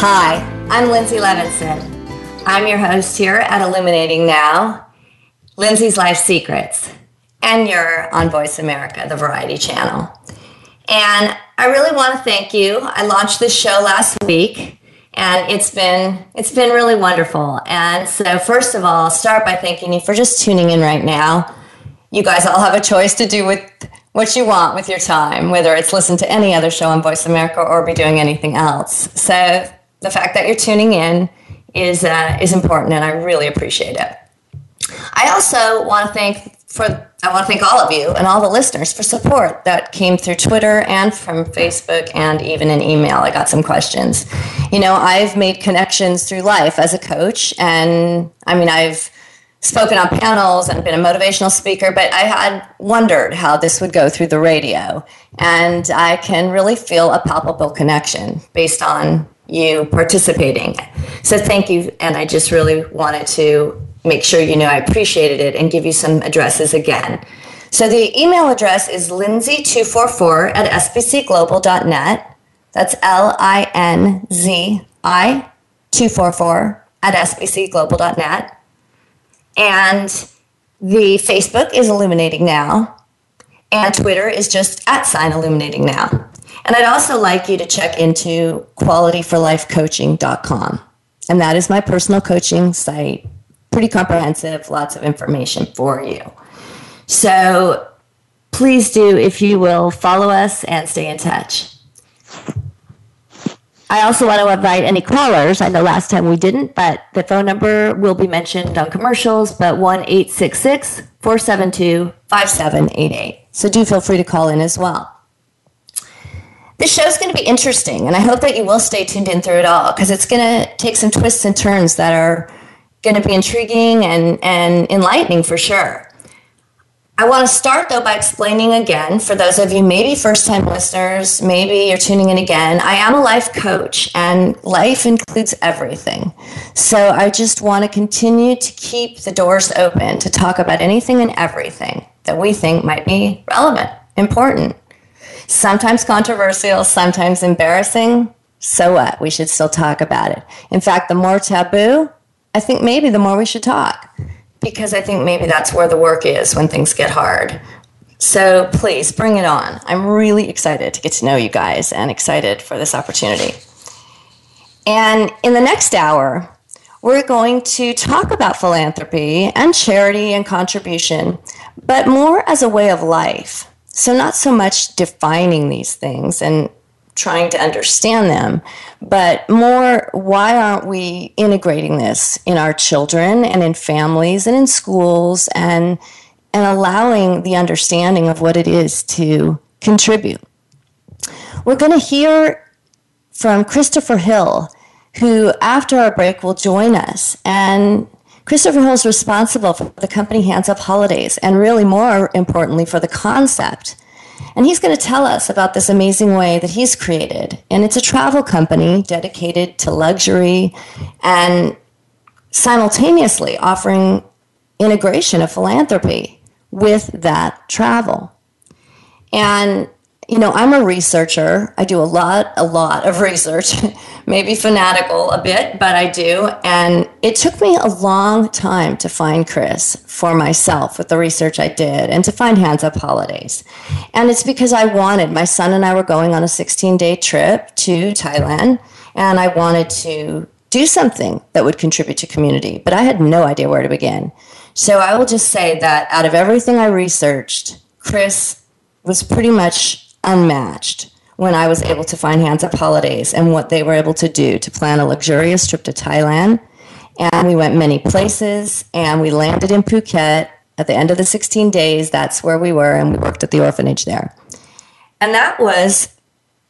Hi, I'm Lindsay Levinson. I'm your host here at Illuminating Now, Lindsay's Life Secrets, and you're on Voice America, the Variety Channel. And I really want to thank you. I launched this show last week and it's been it's been really wonderful. And so first of all, I'll start by thanking you for just tuning in right now. You guys all have a choice to do with what you want with your time, whether it's listen to any other show on Voice America or be doing anything else. So the fact that you're tuning in is uh, is important, and I really appreciate it. I also want to thank for I want to thank all of you and all the listeners for support that came through Twitter and from Facebook and even an email. I got some questions. You know, I've made connections through life as a coach, and I mean, I've spoken on panels and been a motivational speaker, but I had wondered how this would go through the radio. And I can really feel a palpable connection based on you participating. So thank you. And I just really wanted to make sure you know I appreciated it and give you some addresses again. So the email address is linzi244 at sbcglobal.net. That's L I N Z I 244 at sbcglobal.net. And the Facebook is Illuminating Now. And Twitter is just at sign Illuminating Now. And I'd also like you to check into qualityforlifecoaching.com. And that is my personal coaching site. Pretty comprehensive, lots of information for you. So please do, if you will, follow us and stay in touch. I also want to invite any callers. I know last time we didn't, but the phone number will be mentioned on commercials, but 1 866 472 5788. So do feel free to call in as well. This show's going to be interesting, and I hope that you will stay tuned in through it all because it's going to take some twists and turns that are going to be intriguing and, and enlightening for sure. I want to start though by explaining again for those of you maybe first time listeners, maybe you're tuning in again. I am a life coach and life includes everything. So I just want to continue to keep the doors open to talk about anything and everything that we think might be relevant, important sometimes controversial, sometimes embarrassing. So what? We should still talk about it. In fact, the more taboo, I think maybe the more we should talk because I think maybe that's where the work is when things get hard. So please bring it on. I'm really excited to get to know you guys and excited for this opportunity. And in the next hour, we're going to talk about philanthropy and charity and contribution, but more as a way of life. So, not so much defining these things and trying to understand them, but more why aren't we integrating this in our children and in families and in schools and and allowing the understanding of what it is to contribute. We're going to hear from Christopher Hill, who after our break will join us and Christopher Hill is responsible for the company Hands Up Holidays, and really more importantly, for the concept. And he's going to tell us about this amazing way that he's created. And it's a travel company dedicated to luxury and simultaneously offering integration of philanthropy with that travel. And you know, I'm a researcher. I do a lot, a lot of research, maybe fanatical a bit, but I do. And it took me a long time to find Chris for myself with the research I did and to find Hands Up Holidays. And it's because I wanted, my son and I were going on a 16 day trip to Thailand, and I wanted to do something that would contribute to community, but I had no idea where to begin. So I will just say that out of everything I researched, Chris was pretty much unmatched when I was able to find Hands Up Holidays and what they were able to do to plan a luxurious trip to Thailand. And we went many places and we landed in Phuket at the end of the 16 days. That's where we were and we worked at the orphanage there. And that was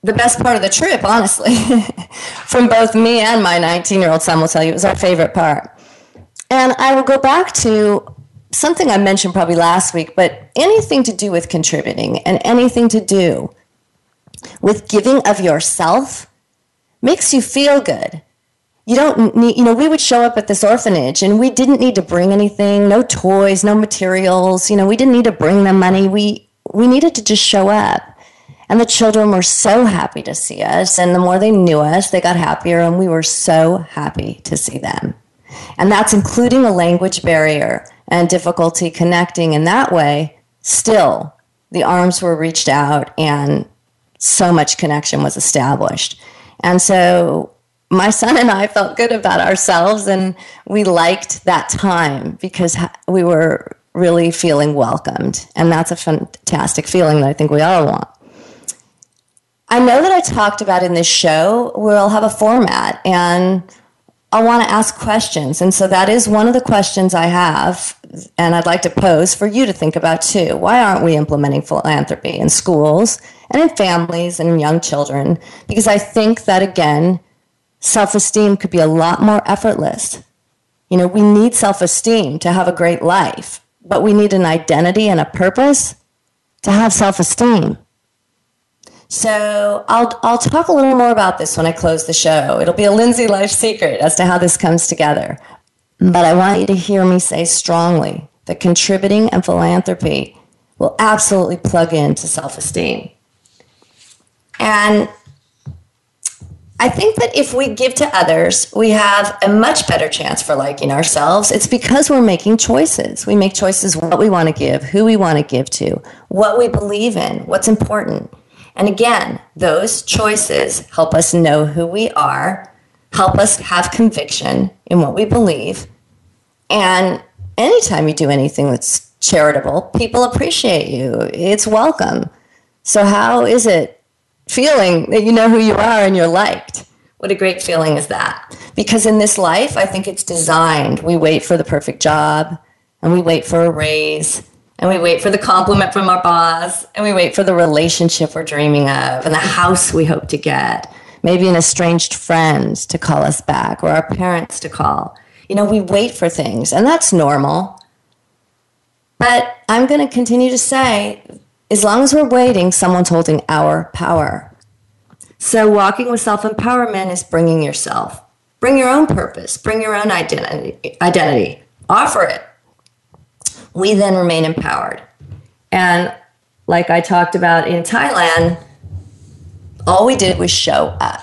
the best part of the trip, honestly, from both me and my 19 year old son will tell you it was our favorite part. And I will go back to something I mentioned probably last week, but anything to do with contributing and anything to do with giving of yourself makes you feel good. You don't need, you know, we would show up at this orphanage and we didn't need to bring anything, no toys, no materials, you know, we didn't need to bring them money. We, we needed to just show up. And the children were so happy to see us. And the more they knew us, they got happier. And we were so happy to see them. And that's including a language barrier and difficulty connecting in that way. Still, the arms were reached out and so much connection was established. And so my son and I felt good about ourselves and we liked that time because we were really feeling welcomed. And that's a fantastic feeling that I think we all want. I know that I talked about in this show, we'll have a format and I want to ask questions. And so that is one of the questions I have, and I'd like to pose for you to think about too. Why aren't we implementing philanthropy in schools and in families and in young children? Because I think that, again, self esteem could be a lot more effortless. You know, we need self esteem to have a great life, but we need an identity and a purpose to have self esteem. So I'll, I'll talk a little more about this when I close the show. It'll be a Lindsay life secret as to how this comes together. But I want you to hear me say strongly that contributing and philanthropy will absolutely plug into self esteem. And I think that if we give to others, we have a much better chance for liking ourselves. It's because we're making choices. We make choices what we want to give, who we want to give to, what we believe in, what's important. And again, those choices help us know who we are, help us have conviction in what we believe. And anytime you do anything that's charitable, people appreciate you. It's welcome. So, how is it feeling that you know who you are and you're liked? What a great feeling is that? Because in this life, I think it's designed. We wait for the perfect job and we wait for a raise and we wait for the compliment from our boss and we wait for the relationship we're dreaming of and the house we hope to get. Maybe an estranged friend to call us back or our parents to call. You know we wait for things and that's normal. But i'm going to continue to say as long as we're waiting someone's holding our power. So walking with self-empowerment is bringing yourself. Bring your own purpose. Bring your own identity identity. Offer it we then remain empowered. And like I talked about in Thailand, all we did was show up.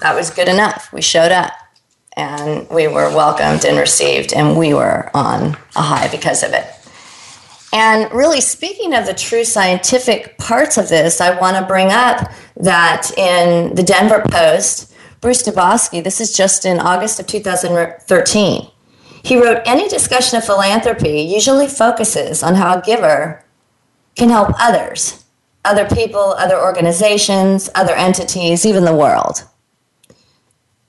That was good enough. We showed up and we were welcomed and received, and we were on a high because of it. And really, speaking of the true scientific parts of this, I want to bring up that in the Denver Post, Bruce Dubosky, this is just in August of 2013, he wrote Any discussion of philanthropy usually focuses on how a giver can help others, other people, other organizations, other entities, even the world.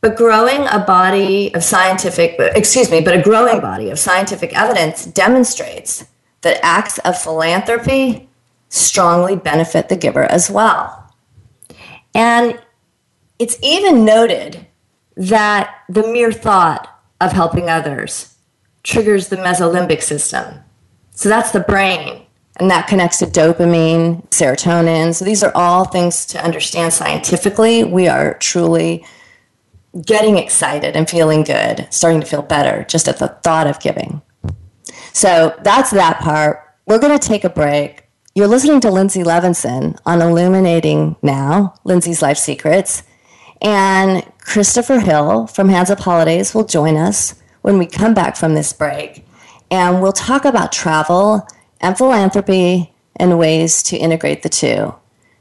But growing a body of scientific, excuse me, but a growing body of scientific evidence demonstrates that acts of philanthropy strongly benefit the giver as well. And it's even noted that the mere thought of helping others triggers the mesolimbic system. So that's the brain, and that connects to dopamine, serotonin. So these are all things to understand scientifically. We are truly getting excited and feeling good, starting to feel better just at the thought of giving. So that's that part. We're going to take a break. You're listening to Lindsay Levinson on Illuminating Now, Lindsay's Life Secrets. And Christopher Hill from Hands Up Holidays will join us when we come back from this break. And we'll talk about travel and philanthropy and ways to integrate the two.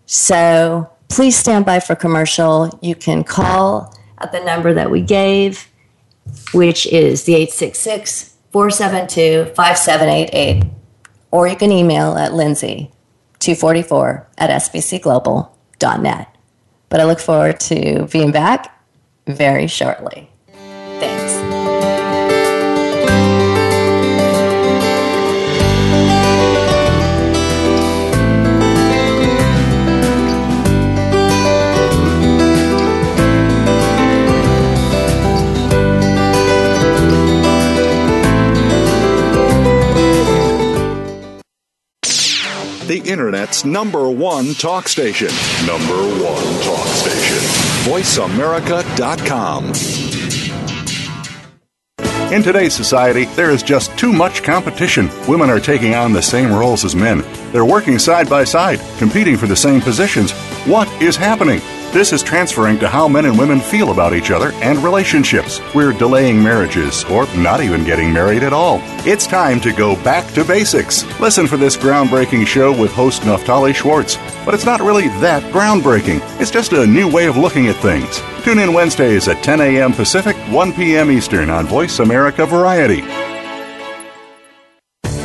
So please stand by for commercial. You can call at the number that we gave, which is the 866 472 5788. Or you can email at lindsay 244 at sbcglobal.net. But I look forward to being back very shortly. Thanks. the Internet's number one talk station. Number one talk station. VoiceAmerica.com. In today's society, there is just too much competition. Women are taking on the same roles as men. They're working side by side, competing for the same positions. What is happening? This is transferring to how men and women feel about each other and relationships. We're delaying marriages or not even getting married at all. It's time to go back to basics. Listen for this groundbreaking show with host Naftali Schwartz. But it's not really that groundbreaking, it's just a new way of looking at things. Tune in Wednesdays at 10 a.m. Pacific, 1 p.m. Eastern on Voice America Variety.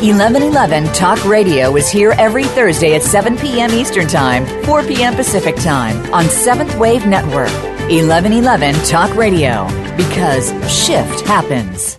1111 Talk Radio is here every Thursday at 7 p.m. Eastern Time, 4 p.m. Pacific Time on Seventh Wave Network. 1111 Talk Radio, because shift happens.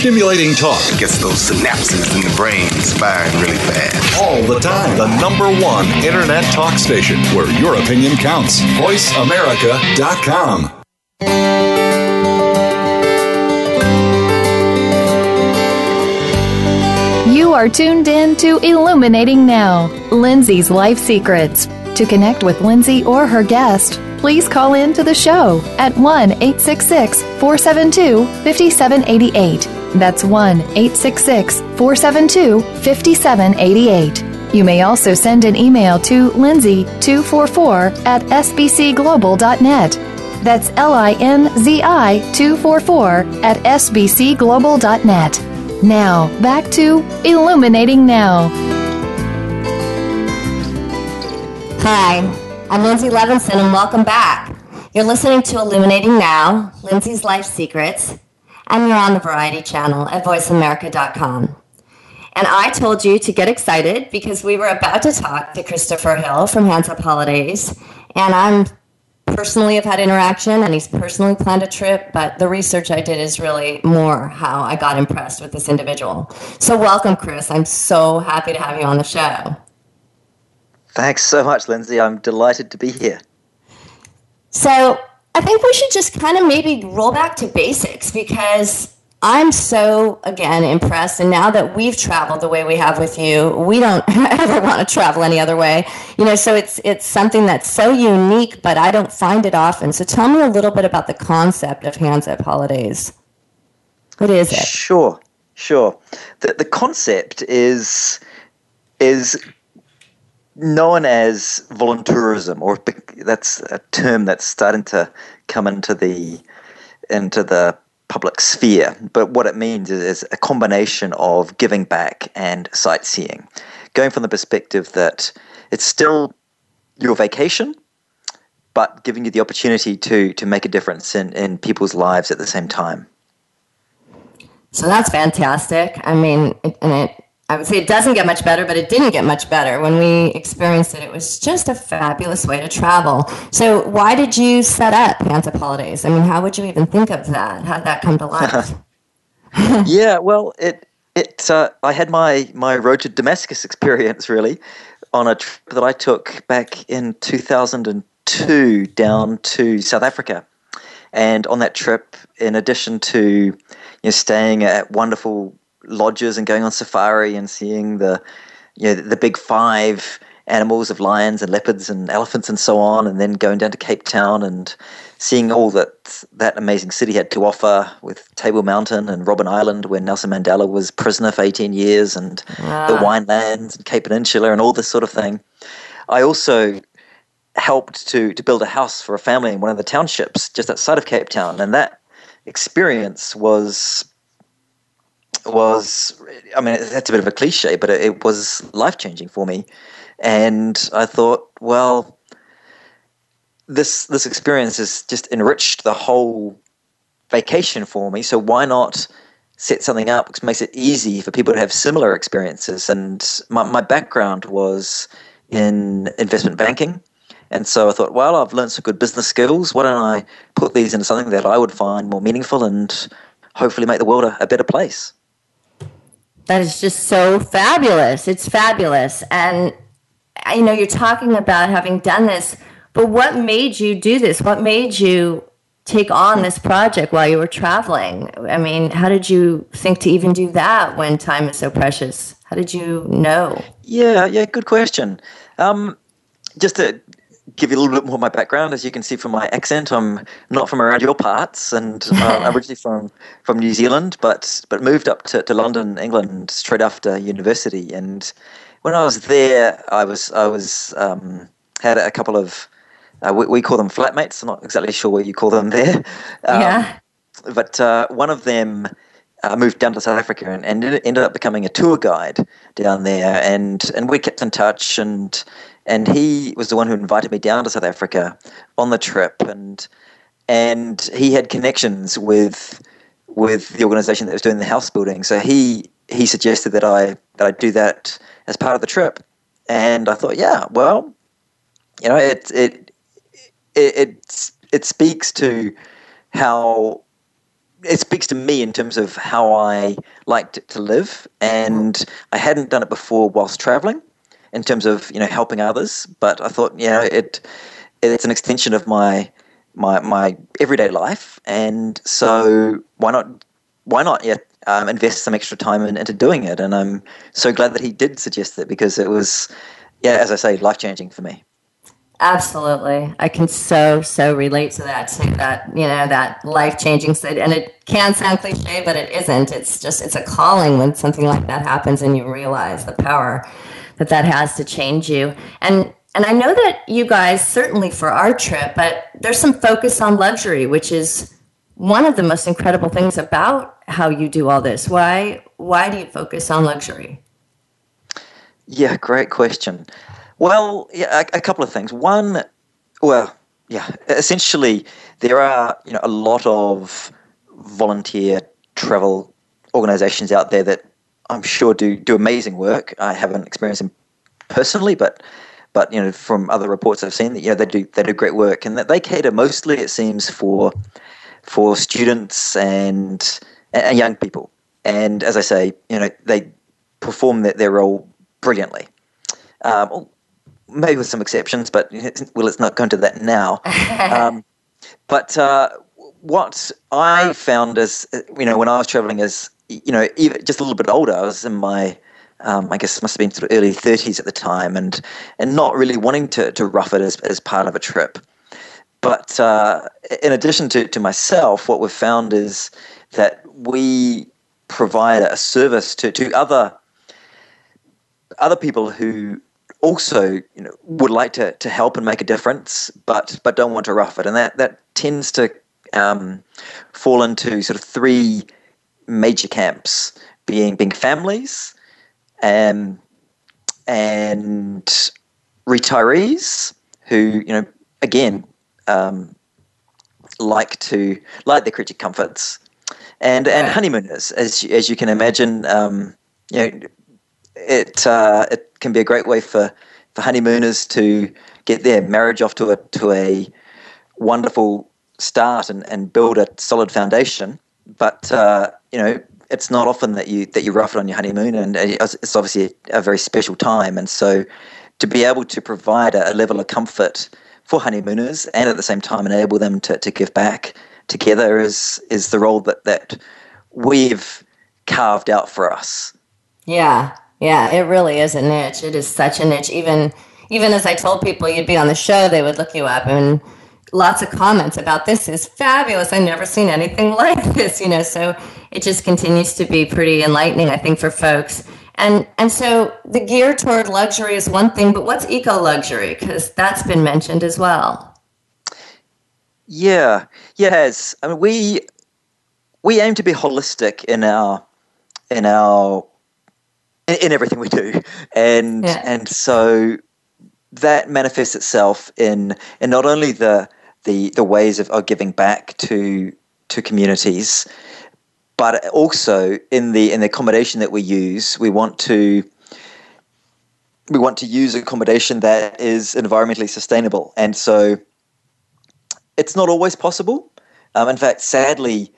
Stimulating talk. It gets those synapses in the brain firing really fast. All the time. The number one internet talk station where your opinion counts. VoiceAmerica.com. You are tuned in to Illuminating Now, Lindsay's Life Secrets. To connect with Lindsay or her guest, please call in to the show at 1 866 472 5788. That's 1 866 472 5788. You may also send an email to linzi244 at sbcglobal.net. That's L I N Z I 244 at sbcglobal.net. Now, back to Illuminating Now. Hi, I'm Lindsay Levinson, and welcome back. You're listening to Illuminating Now, Lindsay's Life Secrets, and you're on the Variety Channel at VoiceAmerica.com. And I told you to get excited because we were about to talk to Christopher Hill from Hands Up Holidays, and I'm personally have had interaction and he's personally planned a trip, but the research I did is really more how I got impressed with this individual. So, welcome, Chris. I'm so happy to have you on the show. Thanks so much, Lindsay. I'm delighted to be here. So, I think we should just kind of maybe roll back to basics because I'm so again impressed, and now that we've traveled the way we have with you, we don't ever want to travel any other way. You know, so it's it's something that's so unique, but I don't find it often. So tell me a little bit about the concept of Hands Up Holidays. What is it? Sure, sure. The the concept is is known as voluntourism, or that's a term that's starting to come into the into the public sphere. But what it means is, is, a combination of giving back and sightseeing, going from the perspective that it's still your vacation, but giving you the opportunity to to make a difference in, in people's lives at the same time. So that's fantastic. I mean, and it I would say it doesn't get much better, but it didn't get much better. When we experienced it, it was just a fabulous way to travel. So, why did you set up Up Holidays? I mean, how would you even think of that? How'd that come to life? yeah, well, it it uh, I had my my road to Damascus experience really on a trip that I took back in 2002 down to South Africa, and on that trip, in addition to you know staying at wonderful lodges and going on safari and seeing the you know the big five animals of lions and leopards and elephants and so on, and then going down to Cape Town and seeing all that that amazing city had to offer with Table Mountain and Robben Island, where Nelson Mandela was prisoner for 18 years, and ah. the winelands and Cape Peninsula and all this sort of thing. I also helped to to build a house for a family in one of the townships just outside of Cape Town, and that experience was was, I mean, that's a bit of a cliche, but it, was life changing for me. And I thought, well, this this experience has just enriched the whole vacation for me. So why not set something up which makes it easy for people to have similar experiences? And my, my background was in investment banking. And so I thought, well, I've learned some good business skills. Why don't I put these into something that I would find more meaningful and hopefully make the world a, a better place? That is just so fabulous. It's fabulous. And, you know, you're talking about having done this, but what made you do this? What made you take on this project while you were traveling? I mean, how did you think to even do that when time is so precious? How did you know? Yeah, yeah, good question. Um, just to give you a little bit more of my background, as you can see from my accent, I'm not from around your parts, and uh, I'm originally from from New Zealand, but but moved up to, to London, England, straight after university. And when I was there, I was I was um, had a couple of uh, we, we, call them flatmates. I'm not exactly sure what you call them there. Um, yeah. But uh, one of them uh, moved down to South Africa and, and ended up becoming a tour guide down there, and and we kept in touch and and he was the one who invited me down to South Africa on the trip, and and he had connections with with the organisation that was doing the house building. So he he suggested that I that I do that as part of the trip, and I thought, yeah, well, you know, it it it it, it speaks to how it speaks to me in terms of how I liked to live, and I hadn't done it before whilst traveling in terms of you know helping others. But I thought, know, it it's an extension of my my my everyday life, and so why not why not yet um, invest some extra time in, into doing it? And I'm so glad that he did suggest it because it was, yeah, as I say, life changing for me. Absolutely. I can so, so relate to that, to that, you know, that life changing. And it can sound cliche, but it isn't. It's just, it's a calling when something like that happens and you realize the power that that has to change you. And and I know that you guys certainly for our trip, but there's some focus on luxury, which is one of the most incredible things about how you do all this. Why why do you focus on luxury? Yeah, great question. Well, yeah, a, a couple of things. One, well, yeah, essentially there are you know a lot of volunteer travel organizations out there that I'm sure do do amazing work. I haven't experienced them personally, but but you know from other reports I've seen that you know they do they do great work and that they cater mostly it seems for for students and and young people. And as I say, you know they perform their, their role brilliantly. Um, maybe with some exceptions, but well, let's not go into that now. um, but uh, what I found is, you know, when I was traveling as you know, even just a little bit older. I was in my, um, I guess, must have been sort of early thirties at the time, and and not really wanting to to rough it as as part of a trip. But uh, in addition to to myself, what we've found is that we provide a service to to other other people who also you know would like to, to help and make a difference but but don't want to rough it. And that that tends to um, fall into sort of three major camps, being being families, um, and retirees who you know again um, like to like their creature comforts, and and honeymooners, as as you can imagine, um, you know, it uh, it can be a great way for for honeymooners to get their marriage off to a to a wonderful start and, and build a solid foundation but uh, you know it's not often that you that you rough it on your honeymoon, and it's obviously a, very special time. And so, to be able to provide a, a, level of comfort for honeymooners and at the same time enable them to, to give back together is is the role that that we've carved out for us. Yeah, yeah, it really is a niche. It is such a niche. Even even as I told people you'd be on the show, they would look you up and lots of comments about this is fabulous. I've never seen anything like this, you know. So it just continues to be pretty enlightening, I think, for folks. And and so the gear toward luxury is one thing, but what's eco luxury? Because that's been mentioned as well. Yeah, yes. I mean, we we aim to be holistic in our in our in, in everything we do, and Yeah. and so that manifests itself in in not only the the the ways of, of giving back to to communities, but also in the in the accommodation that we use. We want to we want to use accommodation that is environmentally sustainable, and so it's not always possible. Um, in fact, sadly,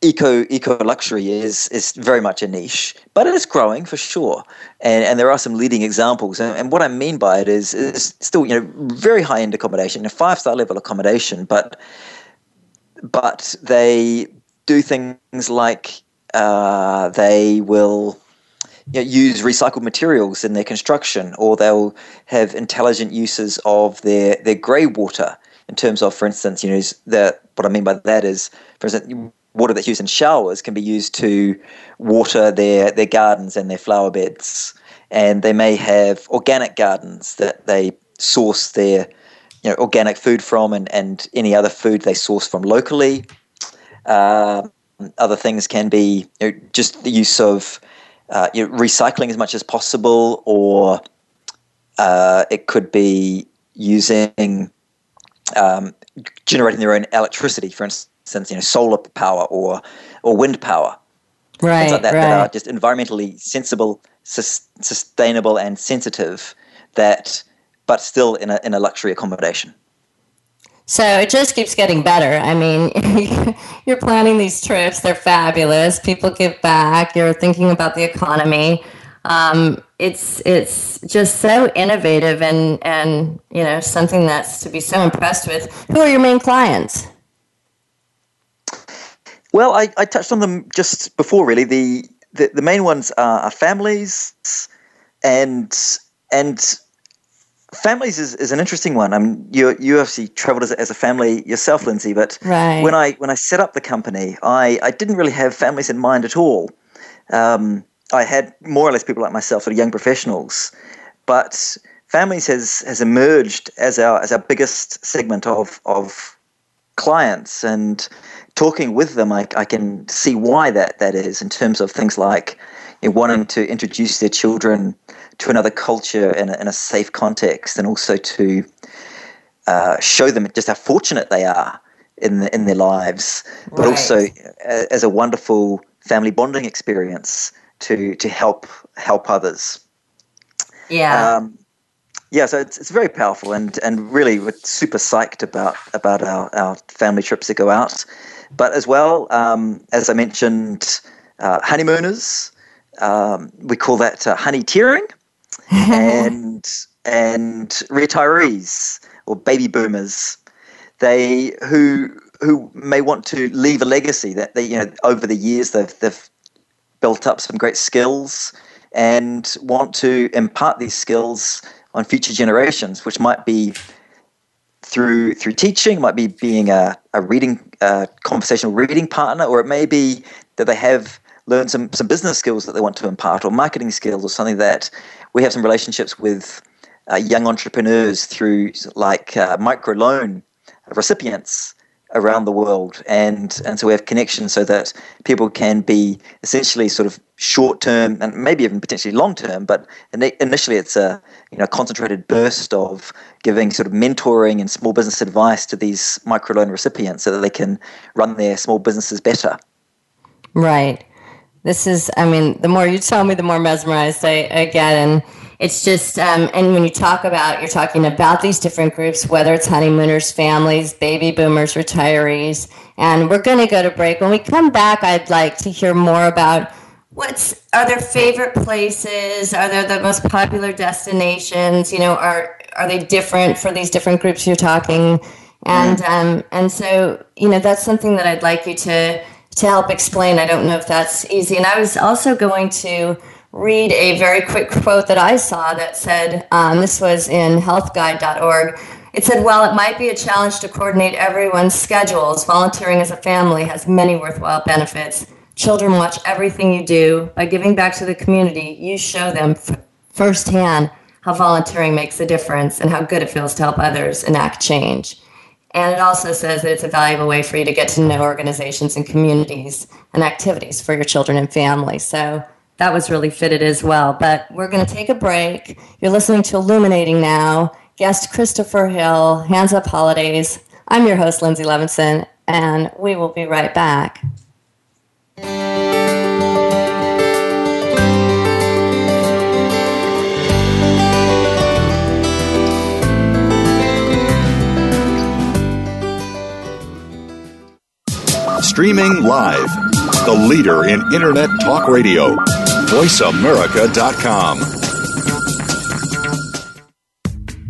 eco eco luxury is is very much a niche, but it is growing for sure. And and there are some leading examples. And, and what I mean by it is is still you know very high end accommodation, a five star level accommodation, but but they do things like uh, they will you know, use recycled materials in their construction, or they'll have intelligent uses of their their grey water in terms of, for instance, you know, the what I mean by that is, for instance, water that's used in showers can be used to water their their gardens and their flower beds, and they may have organic gardens that they source their you know organic food from, and and any other food they source from locally. Uh, other things can be you know, just the use of uh, you know, recycling as much as possible, or uh, it could be using um, generating their own electricity, for instance, you know, solar power or or wind power, Right, things like that right. that are just environmentally sensible, sus- sustainable, and sensitive. That, but still in a in a luxury accommodation. So it just keeps getting better. I mean, you're planning these trips, they're fabulous. People give back, you're thinking about the economy. Um, it's it's just so innovative and and you know something that's to be so impressed with. Who are your main clients? Well, I, I touched on them just before. Really, the the, the main ones are, are families, and and families is, is an interesting one. I mean, you you obviously travelled as a, as a family yourself, Lindsay. But Right. when I when I set up the company, I, I didn't really have families in mind at all. Um, I had more or less people like myself, sort of young professionals, but families has has emerged as our as our biggest segment of of clients and talking with them I, I can see why that that is in terms of things like you know, wanting to introduce their children to another culture in a, in a safe context and also to uh, show them just how fortunate they are in the, in their lives but Right. also uh, as a wonderful family bonding experience to to help help others Yeah. um, yeah, so it's, it's very powerful, and, and really we're super psyched about about our, our family trips that go out. But as well, um, as I mentioned, uh, honeymooners, um, we call that uh, honeyteering, and and retirees or baby boomers, they who who may want to leave a legacy that they you know over the years they've they've built up some great skills and want to impart these skills on future generations, which might be through through teaching, might be being a, a reading conversational reading partner, or it may be that they have learned some some business skills that they want to impart, or marketing skills, or something that we have some relationships with uh, young entrepreneurs through like uh, micro loan recipients around the world and and so we have connections so that people can be essentially sort of short term and maybe even potentially long term but ini- initially it's a you know concentrated burst of giving sort of mentoring and small business advice to these microloan recipients so that they can run their small businesses better Right. This is, I mean, the more you tell me, the more mesmerized I, I get. And it's just, um, and when you talk about, you're talking about these different groups, whether it's honeymooners, families, baby boomers, retirees. And we're going to go to break. When we come back, I'd like to hear more about what's, are their favorite places? Are there the most popular destinations? You know, are, are they different for these different groups you're talking? And, um, and so, you know, that's something that I'd like you to, to help explain. I don't know if that's easy. And I was also going to read a very quick quote that I saw that said, um, this was in healthguide.org. It said, while it might be a challenge to coordinate everyone's schedules, volunteering as a family has many worthwhile benefits. Children watch everything you do. By giving back to the community, you show them f- firsthand how volunteering makes a difference and how good it feels to help others enact change. And it also says that it's a valuable way for you to get to know organizations and communities and activities for your children and family. So that was really fitted as well. But we're going to take a break. You're listening to Illuminating Now. Guest Christopher Hill, Hands Up Holidays. I'm your host, Lindsay Levinson, and we will be right back. Streaming live. The leader in Internet talk radio. VoiceAmerica.com.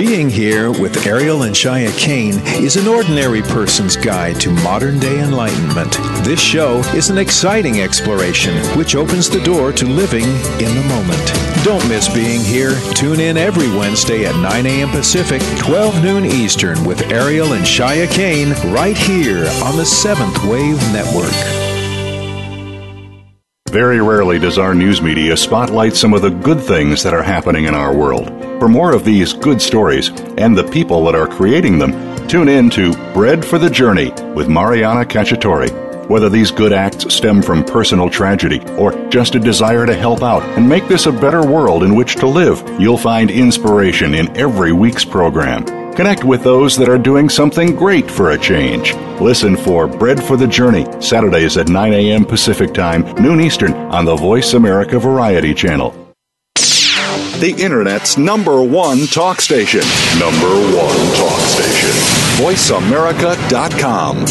Being here with Ariel and Shya Kane is an ordinary person's guide to modern day enlightenment. This show is an exciting exploration which opens the door to living in the moment. Don't miss being here. Tune in every Wednesday at 9 a.m. Pacific, 12 noon Eastern with Ariel and Shya Kane right here on the Seventh Wave Network. Very rarely does our news media spotlight some of the good things that are happening in our world. For more of these good stories and the people that are creating them, tune in to Bread for the Journey with Mariana Cacciatore. Whether these good acts stem from personal tragedy or just a desire to help out and make this a better world in which to live, you'll find inspiration in every week's program. Connect with those that are doing something great for a change. Listen for Bread for the Journey, Saturdays at 9 a.m. Pacific Time, noon Eastern, on the Voice America Variety Channel. The Internet's number one talk station. Number one talk station. VoiceAmerica.com.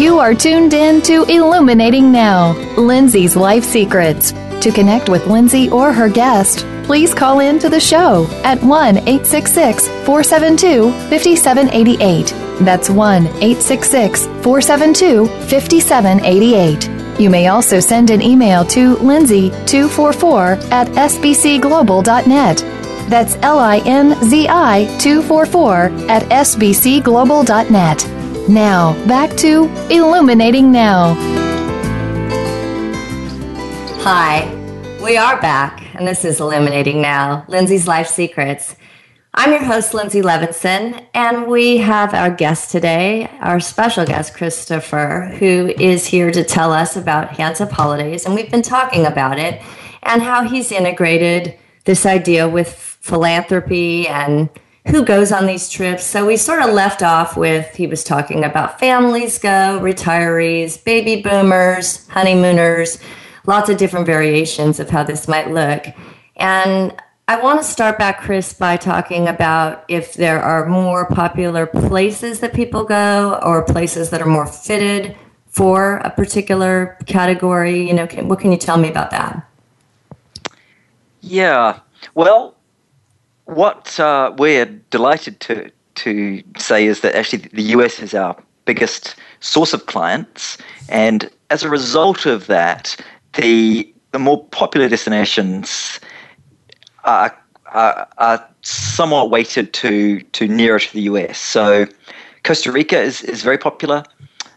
You are tuned in to Illuminating Now, Lindsay's Life Secrets. To connect with Lindsay or her guest, please call in to the show at 1 866 472 5788. That's 1 866 472 5788. You may also send an email to linzi244 at sbcglobal.net. That's L I N Z I 244 at sbcglobal.net. Now, back to Illuminating Now. Hi, we are back, and this is Illuminating Now, Lindsay's Life Secrets. I'm your host, Lindsay Levinson, and we have our guest today, our special guest, Christopher, who is here to tell us about Hands Up Holidays. And we've been talking about it and how he's integrated this idea with philanthropy and who goes on these trips. So we sort of left off with he was talking about families go, retirees, baby boomers, honeymooners, lots of different variations of how this might look. And I want to start back, Chris, by talking about if there are more popular places that people go or places that are more fitted for a particular category. You know, can, what can you tell me about that? Yeah. Well, what uh, we're delighted to to say is that actually the US is our biggest source of clients, and as a result of that, the the more popular destinations are, are, are somewhat weighted to to nearer to the US. So Costa Rica is, is very popular.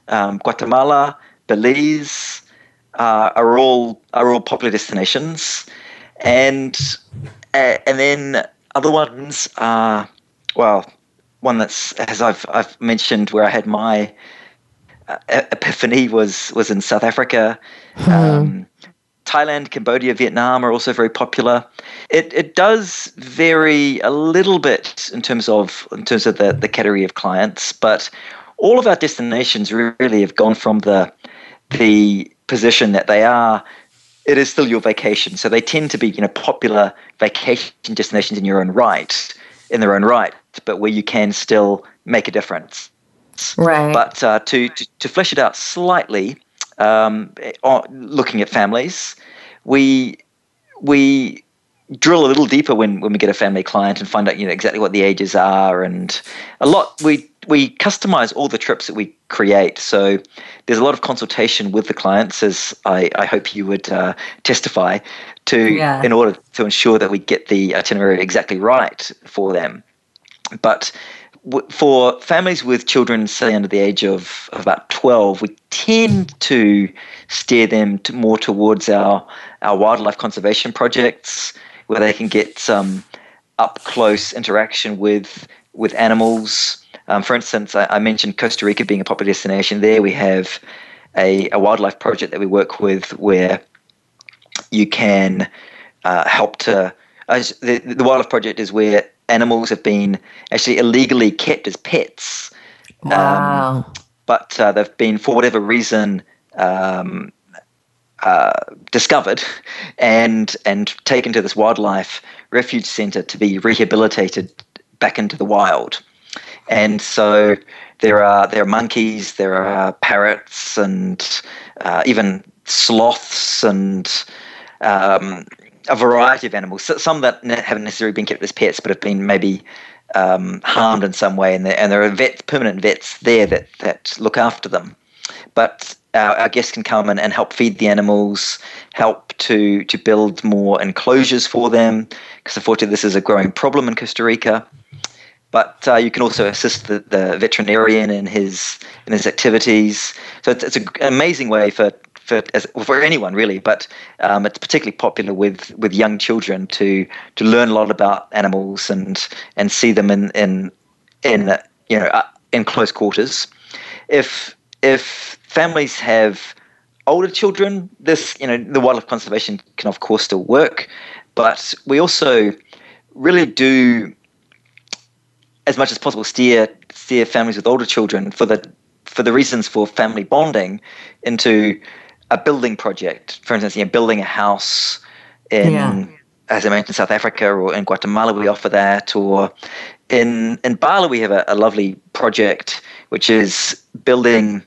Um, Guatemala, Belize uh, are all are all popular destinations, and uh, and then other ones are well, one that's as I've I've mentioned where I had my epiphany was was in South Africa. Hmm. Um, Thailand, Cambodia, Vietnam are also very popular. It it does vary a little bit in terms of in terms of the, the category of clients, but all of our destinations really have gone from the the position that they are it is still your vacation. So they tend to be, you know, popular vacation destinations in your own right, in their own right, but where you can still make a difference. Right. But uh, to, to, to flesh it out slightly, um, looking at families, we we drill a little deeper when, when we get a family client and find out you know exactly what the ages are and a lot we we customize all the trips that we create so there's a lot of consultation with the clients as I, I hope you would uh, testify to yeah. in order to ensure that we get the itinerary exactly right for them but for families with children, say under the age of, of about 12, we tend to steer them to more towards our, our wildlife conservation projects where they can get some up close interaction with, with animals. Um, for instance, I, I, mentioned Costa Rica being a popular destination. There we have a, a wildlife project that we work with where you can uh, help to. Uh, the, the wildlife project is where animals have been actually illegally kept as pets. Wow. Um, but uh, they've been, for whatever reason, um, uh, discovered and and taken to this wildlife refuge center to be rehabilitated back into the wild. And so there are there are monkeys, there are parrots, and uh, even sloths and um, a variety of animals. Some that haven't necessarily been kept as pets, but have been maybe um, harmed in some way, and there, and there are vets, permanent vets there that, that look after them. But our, our guests can come and, and help feed the animals, help to to build more enclosures for them, because unfortunately this is a growing problem in Costa Rica. But uh, you can also assist the, the veterinarian in his in his activities. So it's, it's an amazing way for for as, for anyone really, but um, it's particularly popular with, with young children to to learn a lot about animals and and see them in in in you know uh, in close quarters. If if families have older children, this you know the wildlife conservation can of course still work, but we also really do as much as possible steer steer families with older children for the for the reasons for family bonding into a building project, for instance, you know, building a house in, yeah. as I mentioned, South Africa or in Guatemala, we offer that, or in in Bali, we have a, a lovely project which is building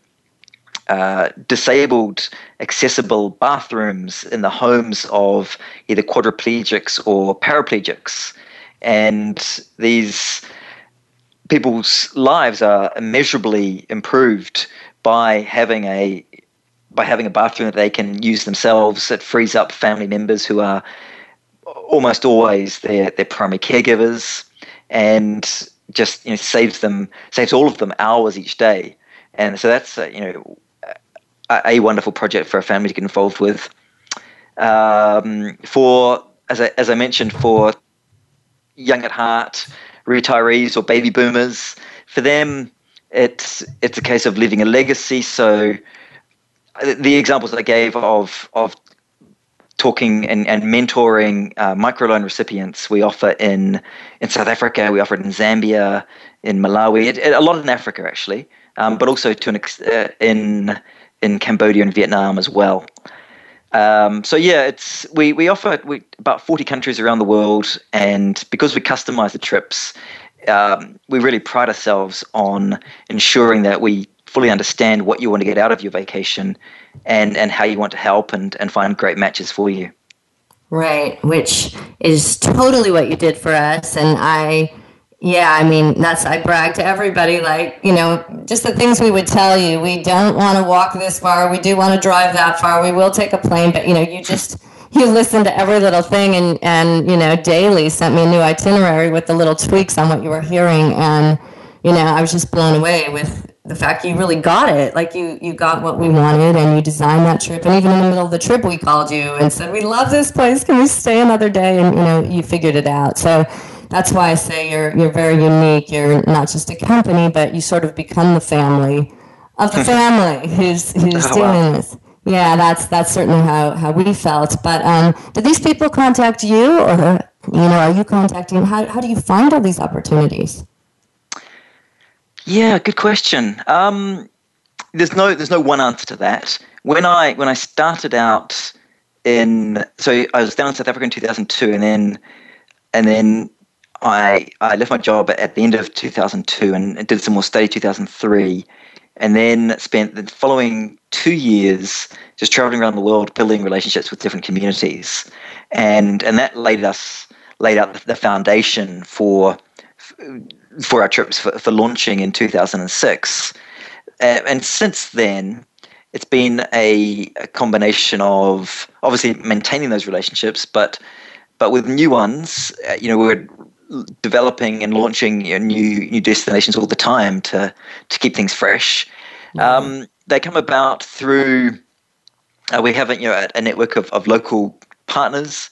uh, disabled, accessible bathrooms in the homes of either quadriplegics or paraplegics, and these people's lives are immeasurably improved by having a by having a bathroom that they can use themselves. It frees up family members who are almost always their their primary caregivers, and just you know saves them saves all of them hours each day. And so that's you know a, a, wonderful project for a family to get involved with. Um, for as I, as I mentioned, for young at heart retirees or baby boomers, for them it's it's a case of leaving a legacy. So the examples I gave of of talking and, and mentoring uh, microloan recipients we offer in in South Africa, we offer it in Zambia, in Malawi, it, it, a lot in Africa actually, um, but also to an ex- uh, in in Cambodia and Vietnam as well. Um, so yeah, it's we we offer we, about forty countries around the world, and because we customize the trips, um, we really pride ourselves on ensuring that we fully understand what you want to get out of your vacation and, and how you want to help and, and find great matches for you. Right, which is totally what you did for us. And I, yeah, I mean, that's, I brag to everybody, like, you know, just the things we would tell you. We don't want to walk this far. We do want to drive that far. We will take a plane, but, you know, you just, you listen to every little thing and, and, you know, daily sent me a new itinerary with the little tweaks on what you were hearing. And, you know, I was just blown away with the fact you really got it. Like you, you got what we wanted and you designed that trip. And even in the middle of the trip, we called you and said, we love this place. Can we stay another day? And, you know, you figured it out. So that's why I say you're, you're very unique. You're not just a company, but you sort of become the family of the family who's, who's oh, doing wow. this. Yeah, that's, that's certainly how, how we felt. But um, did these people contact you or, you know, are you contacting, how, how do you find all these opportunities? Yeah, good question. Um, there's no there's no one answer to that. When I when I started out in so I was down in South Africa in 2002, and then and then I I left my job at the end of 2002 and did some more study 2003, and then spent the following two years just traveling around the world building relationships with different communities, and and that laid us laid out the foundation for for our trips for, for launching in 2006. Uh, and since then, it's been a, a, combination of obviously maintaining those relationships, but but with new ones, uh, you know, we're developing and launching you know, new new destinations all the time to to keep things fresh. Mm-hmm. Um, they come about through uh, we have a, you know a, a network of, of local partners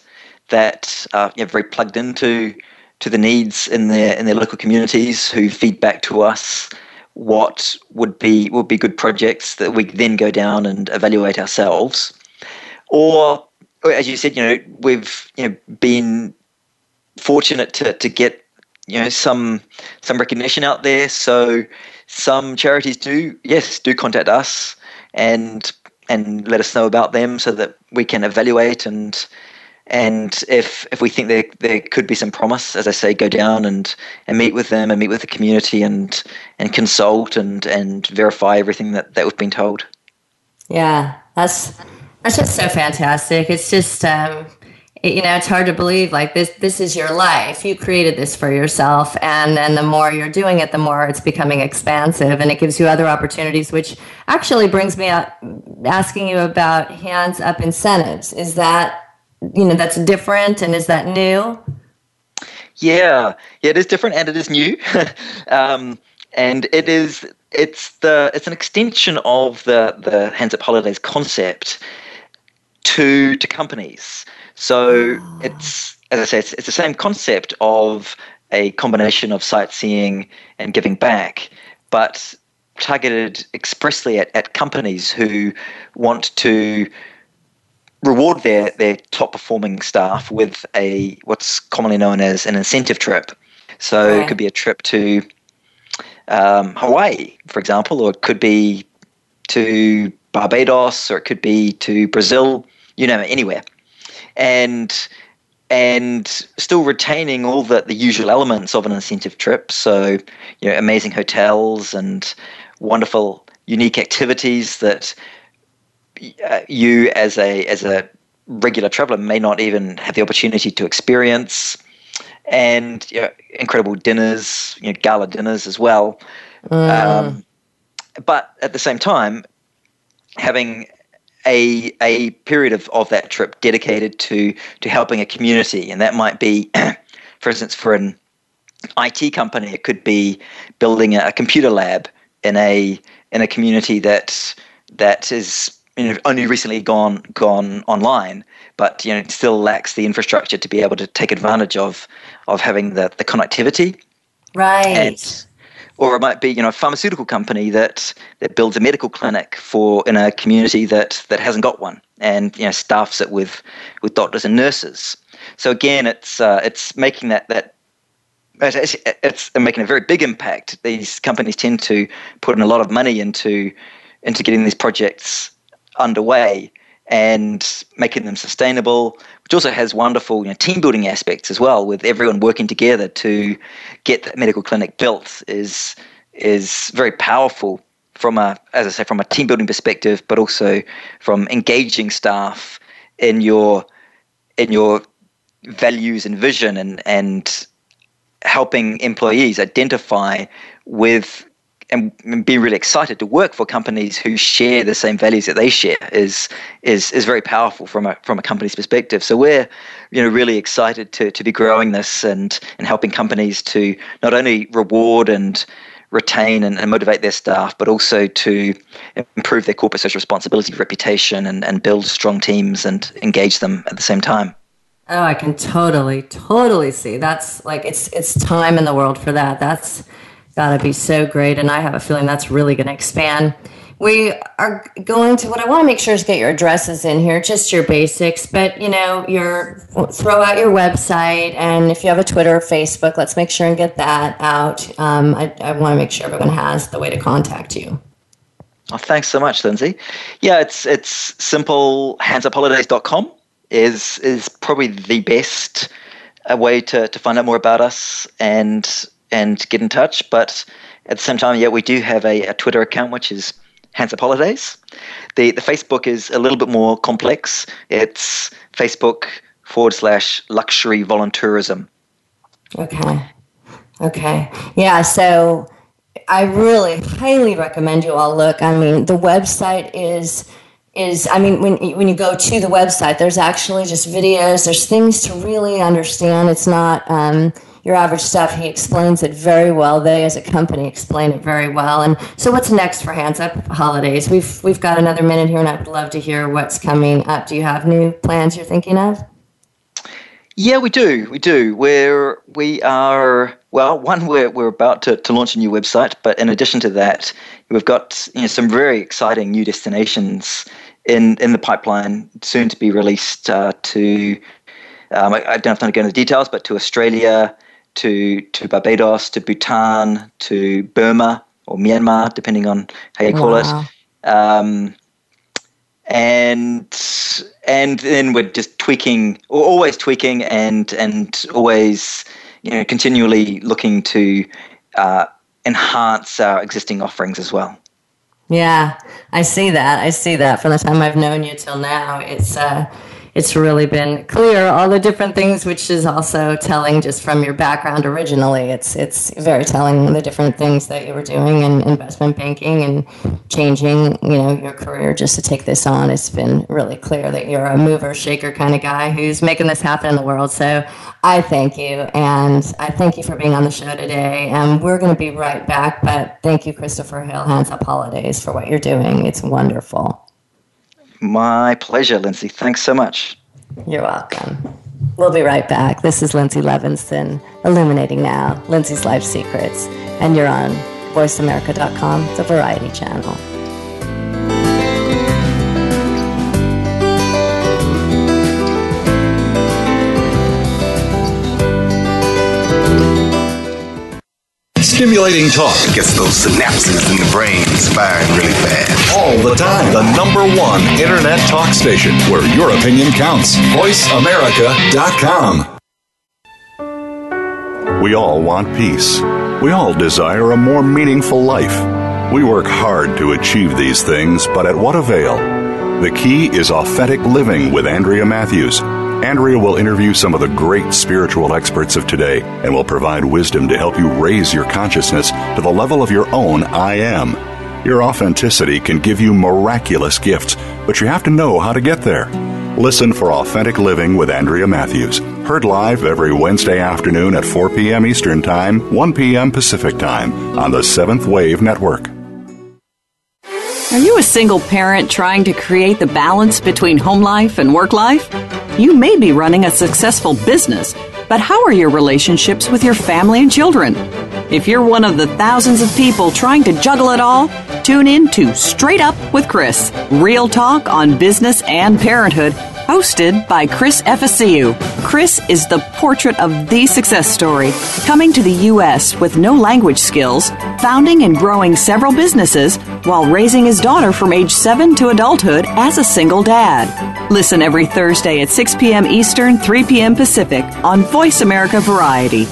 that are you know, very plugged into to the needs in their in their local communities who feed back to us what would be would be good projects that we then go down and evaluate ourselves. Or as you said you know we've you know been fortunate to to get you know some some recognition out there. So some charities do yes do contact us and and let us know about them so that we can evaluate and and if if we think there there could be some promise, as I say, go down and, and meet with them and meet with the community and and consult and and verify everything that, that we've been told. Yeah, that's that's just so fantastic. It's just um, it, you know it's hard to believe like this this is your life. You created this for yourself, and then the more you're doing it, the more it's becoming expansive, and it gives you other opportunities. Which actually brings me up asking you about hands up incentives. Is that you know that's different and is that new? Yeah. Yeah it is different and it is new. Um, and it is it's the it's an extension of the the hands up holidays concept to to companies. So it's as i say it's, it's the same concept of a combination of sightseeing and giving back but targeted expressly at, at companies who want to reward their their top performing staff with a what's commonly known as an incentive trip. So right. it could be a trip to um, Hawaii, for example, or it could be to Barbados, or it could be to Brazil. You know, anywhere, and and still retaining all the, the usual elements of an incentive trip. So, you know, amazing hotels and wonderful, unique activities that you as a as a regular traveler may not even have the opportunity to experience and you know, incredible dinners you know, gala dinners as well mm. um, but at the same time having a a period of, of that trip dedicated to to helping a community and that might be for instance for an IT company it could be building a, a computer lab in a in a community that that is you know, only recently gone gone online, but you know, still lacks the infrastructure to be able to take advantage of of having the, the connectivity. Right. And, or it might be, you know, a pharmaceutical company that that builds a medical clinic for in a community that that hasn't got one, and you know, staffs it with with doctors and nurses. So again, it's uh, it's making that that it's, it's making a very big impact. These companies tend to put in a lot of money into into getting these projects underway and making them sustainable, which also has wonderful you know, team building aspects as well, with everyone working together to get that medical clinic built is is very powerful from a as I say from a team building perspective, but also from engaging staff in your in your values and vision and and helping employees identify with and being really excited to work for companies who share the same values that they share is is is very powerful from a from a company's perspective. So we're you know really excited to to be growing this and and helping companies to not only reward and retain and, and motivate their staff, but also to improve their corporate social responsibility reputation and, and build strong teams and engage them at the same time. Oh, I can totally, totally see. That's like it's it's time in the world for that. That's got to be so great. And I have a feeling that's really going to expand. We are going to, what I want to make sure is get your addresses in here, just your basics, but you know, your throw out your website. And if you have a Twitter or Facebook, let's make sure and get that out. Um, I, I want to make sure everyone has the way to contact you. Oh, thanks so much, Lindsay. Yeah, it's it's simple handsupholidays.com is is probably the best uh, way to, to find out more about us and and get in touch. But at the same time, yeah, we do have a, a Twitter account which is Hands Up Holidays. The the Facebook is a little bit more complex. It's Facebook forward slash luxury voluntourism. Okay. Okay. Yeah. So I really highly recommend you all look. I mean, the website is is I mean when when you go to the website, there's actually just videos. There's things to really understand. It's not um, your average stuff. He explains it very well. They, as a company, explain it very well. And so, what's next for Hands Up Holidays? We've we've got another minute here, and I would love to hear what's coming up. Do you have new plans you're thinking of? Yeah, we do. We do. We're we are well. One, we're we're about to, to launch a new website, but in addition to that, we've got you know some very exciting new destinations in in the pipeline, soon to be released uh, to. Um, I, I, don't have time to go into the details, but to Australia, to to Barbados, to Bhutan, to Burma or Myanmar, depending on how you call wow. it. Um, and and then we're just tweaking, or always tweaking, and and always you know continually looking to uh, enhance our existing offerings as well. Yeah, I see that. I see that from the time I've known you till now. It's uh, it's really been clear all the different things, which is also telling just from your background originally. It's it's very telling the different things that you were doing in investment banking and changing, you know, your career just to take this on. It's been really clear that you're a mover shaker kind of guy who's making this happen in the world. So I thank you, and I thank you for being on the show today. And we're going to be right back, but thank you, Christopher Hill, Hands Up Holidays, for what you're doing. It's wonderful. My pleasure, Lindsay. Thanks so much. You're welcome. We'll be right back. This is Lindsay Levinson, Illuminating Now, Lindsay's Life Secrets, and you're on VoiceAmerica.com, the Variety Channel. Stimulating talk gets those synapses in the brain firing really fast. All the time. The number one internet talk station where your opinion counts. VoiceAmerica.com. We all want peace. We all desire a more meaningful life. We work hard to achieve these things, but at what avail? The key is authentic living with Andrea Matthews. Andrea will interview some of the great spiritual experts of today and will provide wisdom to help you raise your consciousness to the level of your own I am. Your authenticity can give you miraculous gifts, but you have to know how to get there. Listen for Authentic Living with Andrea Matthews. Heard live every Wednesday afternoon at 4 p.m. Eastern Time, 1 p.m. Pacific Time on the Seventh Wave Network. Are you a single parent trying to create the balance between home life and work life? You may be running a successful business, but how are your relationships with your family and children? If you're one of the thousands of people trying to juggle it all, tune in to Straight Up with Chris, real talk on business and parenthood hosted by Chris Efficiu. Chris is the portrait of the success story, coming to the U.S. with no language skills, founding and growing several businesses while raising his daughter from age 7 to adulthood as a single dad. Listen every Thursday at 6 p.m. Eastern, 3 p.m. Pacific on Voice America Variety.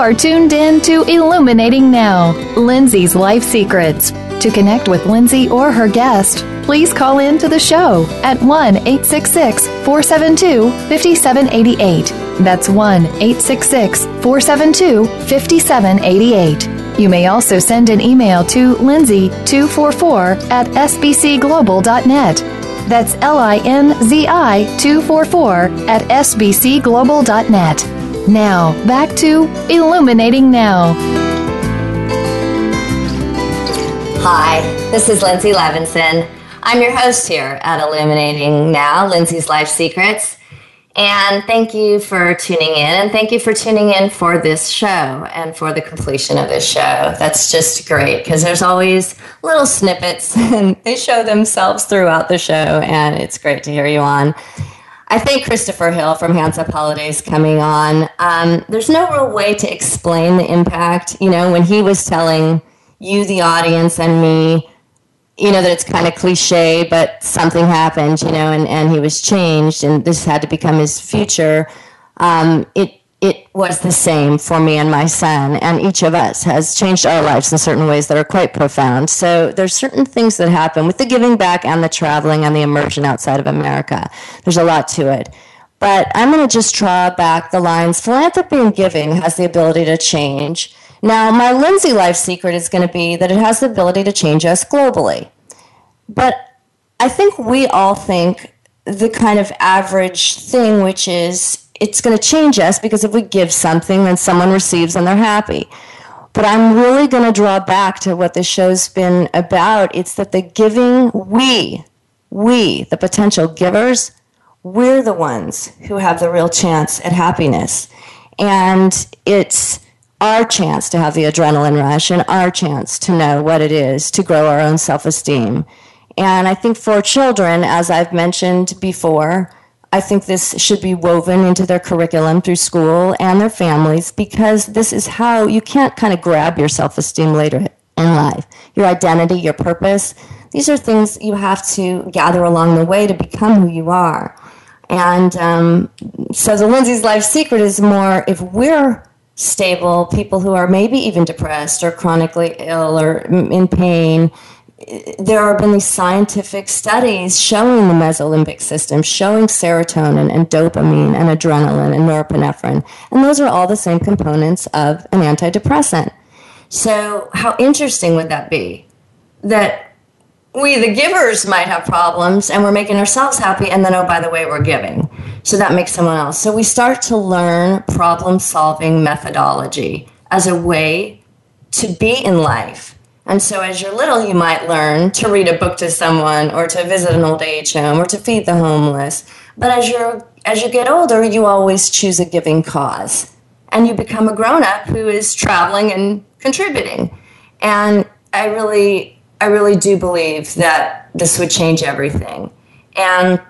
Are tuned in to Illuminating Now, Lindsay's Life Secrets. To connect with Lindsay or her guest, please call in to the show at 1 866 472 5788. That's 1 866 472 5788. You may also send an email to linzi244 at sbcglobal.net. That's L I N Z I 244 at sbcglobal.net. Now, back to Illuminating Now. Hi, this is Lindsay Levinson. I'm your host here at Illuminating Now, Lindsay's Life Secrets. And thank you for tuning in, and thank you for tuning in for this show and for the completion of this show. That's just great because there's always little snippets, and they show themselves throughout the show, and it's great to hear you on. I think Christopher Hill from Hands Up Holidays coming on. Um, there's no real way to explain the impact. You know, when he was telling you, the audience, and me, you know, that it's kind of cliche, but something happened, you know, and, and he was changed, and this had to become his future. Um, it it was the same for me and my son, and each of us has changed our lives in certain ways that are quite profound. So there's certain things that happen with the giving back and the traveling and the immersion outside of America. There's a lot to it. But I'm going to just draw back the lines. Philanthropy and giving has the ability to change. Now, my Lindsay life secret is going to be that it has the ability to change us globally. But I think we all think the kind of average thing, which is it's going to change us because if we give something, then someone receives and they're happy. But I'm really going to draw back to what this show's been about. It's that the giving, we, we, the potential givers, we're the ones who have the real chance at happiness. And it's our chance to have the adrenaline rush and our chance to know what it is to grow our own self esteem. And I think for children, as I've mentioned before, I think this should be woven into their curriculum through school and their families because this is how you can't kind of grab your self esteem later in life. Your identity, your purpose, these are things you have to gather along the way to become who you are. And um, so the Lindsay's Life Secret is more if we're stable, people who are maybe even depressed or chronically ill or in pain, there have been these scientific studies showing the mesolimbic system, showing serotonin and dopamine and adrenaline and norepinephrine. And those are all the same components of an antidepressant. So, how interesting would that be? That we, the givers, might have problems and we're making ourselves happy, and then, oh, by the way, we're giving. So that makes someone else. So, we start to learn problem solving methodology as a way to be in life and so, as you're little, you might learn to read a book to someone, or to visit an old age home, or to feed the homeless. But as you're as you get older, you always choose a giving cause, and you become a grown up who is traveling and contributing. And I really, I really do believe that this would change everything. And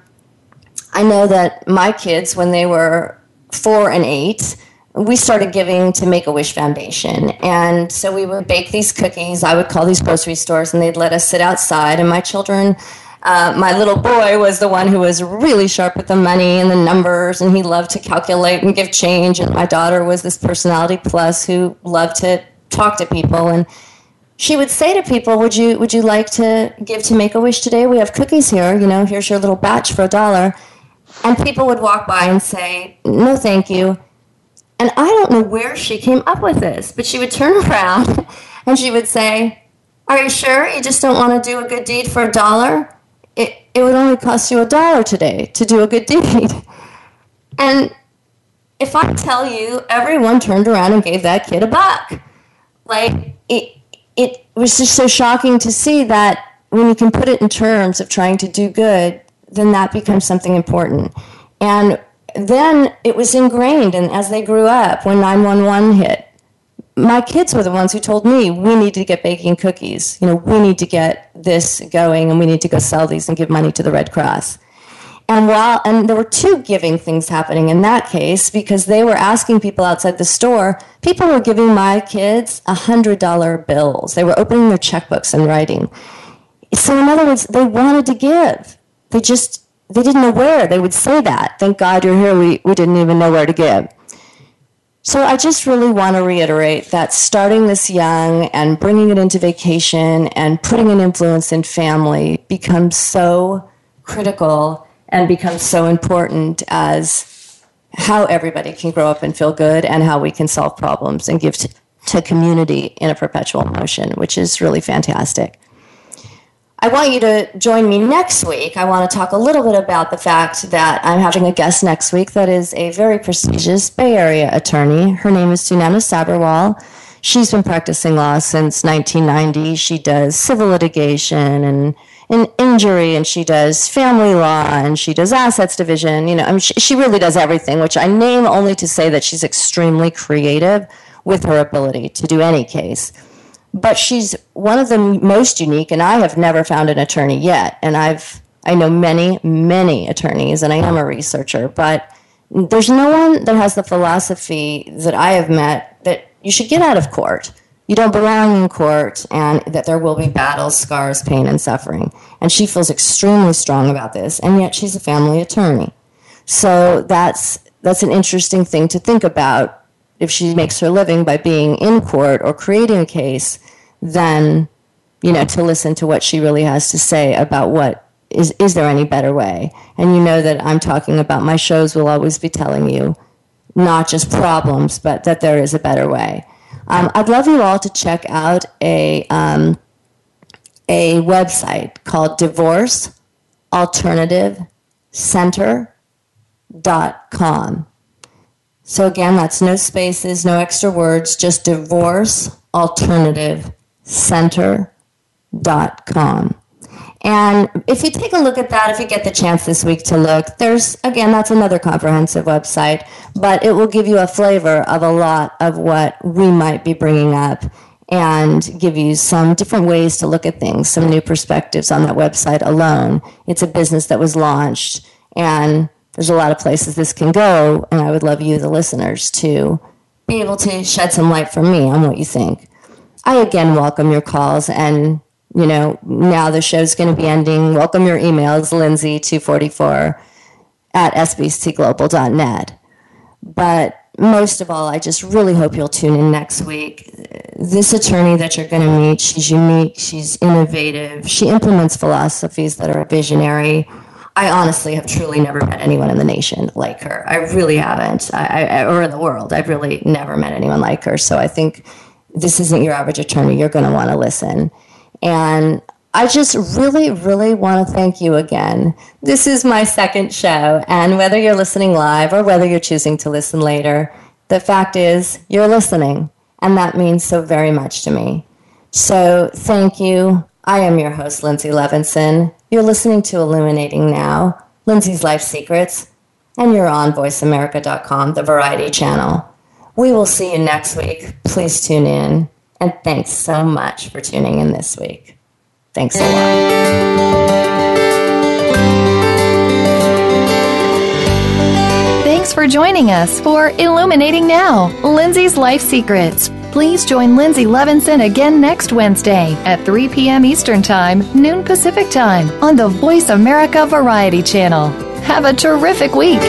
I know that my kids, when they were four and eight, we started giving to Make a Wish Foundation. And so we would bake these cookies. I would call these grocery stores, and they'd let us sit outside. And my children, uh, my little boy was the one who was really sharp with the money and the numbers, and he loved to calculate and give change. And my daughter was this personality plus who loved to talk to people. And she would say to people, "Would you would you like to give to Make a Wish today? We have cookies here. You know, here's your little batch for a dollar." And people would walk by and say, "No, thank you." And I don't know where she came up with this, but she would turn around and she would say, Are you sure you just don't want to do a good deed for a dollar? It, it would only cost you a dollar today to do a good deed. And if I tell you, everyone turned around and gave that kid a buck. Like, it, it was just so shocking to see that when you can put it in terms of trying to do good, then that becomes something important. And then it was ingrained, and as they grew up, when 911 hit, my kids were the ones who told me we need to get baking cookies. You know, we need to get this going, and we need to go sell these and give money to the Red Cross. And while and there were two giving things happening in that case because they were asking people outside the store. People were giving my kids hundred dollar bills. They were opening their checkbooks and writing. So in other words, they wanted to give. They just they didn't know where they would say that. Thank God you're here. We, we didn't even know where to give. So I just really want to reiterate that starting this young and bringing it into vacation and putting an influence in family becomes so critical and becomes so important as how everybody can grow up and feel good and how we can solve problems and give to, to community in a perpetual motion, which is really fantastic. I want you to join me next week. I want to talk a little bit about the fact that I'm having a guest next week that is a very prestigious Bay Area attorney. Her name is Sunana Sabharwal. She's been practicing law since 1990. She does civil litigation and in injury, and she does family law, and she does assets division. You know, I mean, she, she really does everything, which I name only to say that she's extremely creative with her ability to do any case but she's one of the most unique and i have never found an attorney yet and i've I know many, many attorneys, and I am a researcher, but there's no one that has the philosophy that I have met that you should get out of court. You don't belong in court, and that there will be battles, scars, pain, and suffering. And she feels extremely strong about this, and yet she's a family attorney. So that's that's an interesting thing to think about. If she makes her living by being in court or creating a case, then you know to listen to what she really has to say about what is is there any better way? And you know that I'm talking about my shows will always be telling you not just problems, but that there is a better way. Um, I'd love you all to check out a um, a website called Divorce Alternative Center.com. So again, that's no spaces, no extra words, just divorce alternative center.com. And if you take a look at that, if you get the chance this week to look, there's, again, that's another comprehensive website, but it will give you a flavor of a lot of what we might be bringing up and give you some different ways to look at things, some new perspectives on that website alone. It's a business that was launched, and there's a lot of places this can go, and I would love you, the listeners, to be able to shed some light for me on what you think. I again welcome your calls and you know, now the show's going to be ending. Welcome your emails, linzi244 at sbcglobal.net. But most of all, I just really hope you'll tune in next week. This attorney that you're going to meet, she's unique, she's innovative, she implements philosophies that are visionary. I honestly have truly never met anyone in the nation like her. I really haven't, I, I, or in the world. I've really never met anyone like her. So I think this isn't your average attorney. You're going to want to listen. And I just really, really want to thank you again. This is my second show, and whether you're listening live or whether you're choosing to listen later, the fact is you're listening, and that means so very much to me. So thank you. I am your host, Lindsay Levinson. You're listening to Illuminating Now, Lindsay's Life Secrets, and you're on VoiceAmerica.com, the variety channel. We will see you next week. Please tune in. And thanks so much for tuning in this week. Thanks a lot. Thanks for joining us for Illuminating Now, Lindsay's Life Secrets. Please join Lindsay Levinson again next Wednesday at 3 p.m. Eastern Time, noon Pacific Time on the Voice America Variety Channel. Have a terrific week.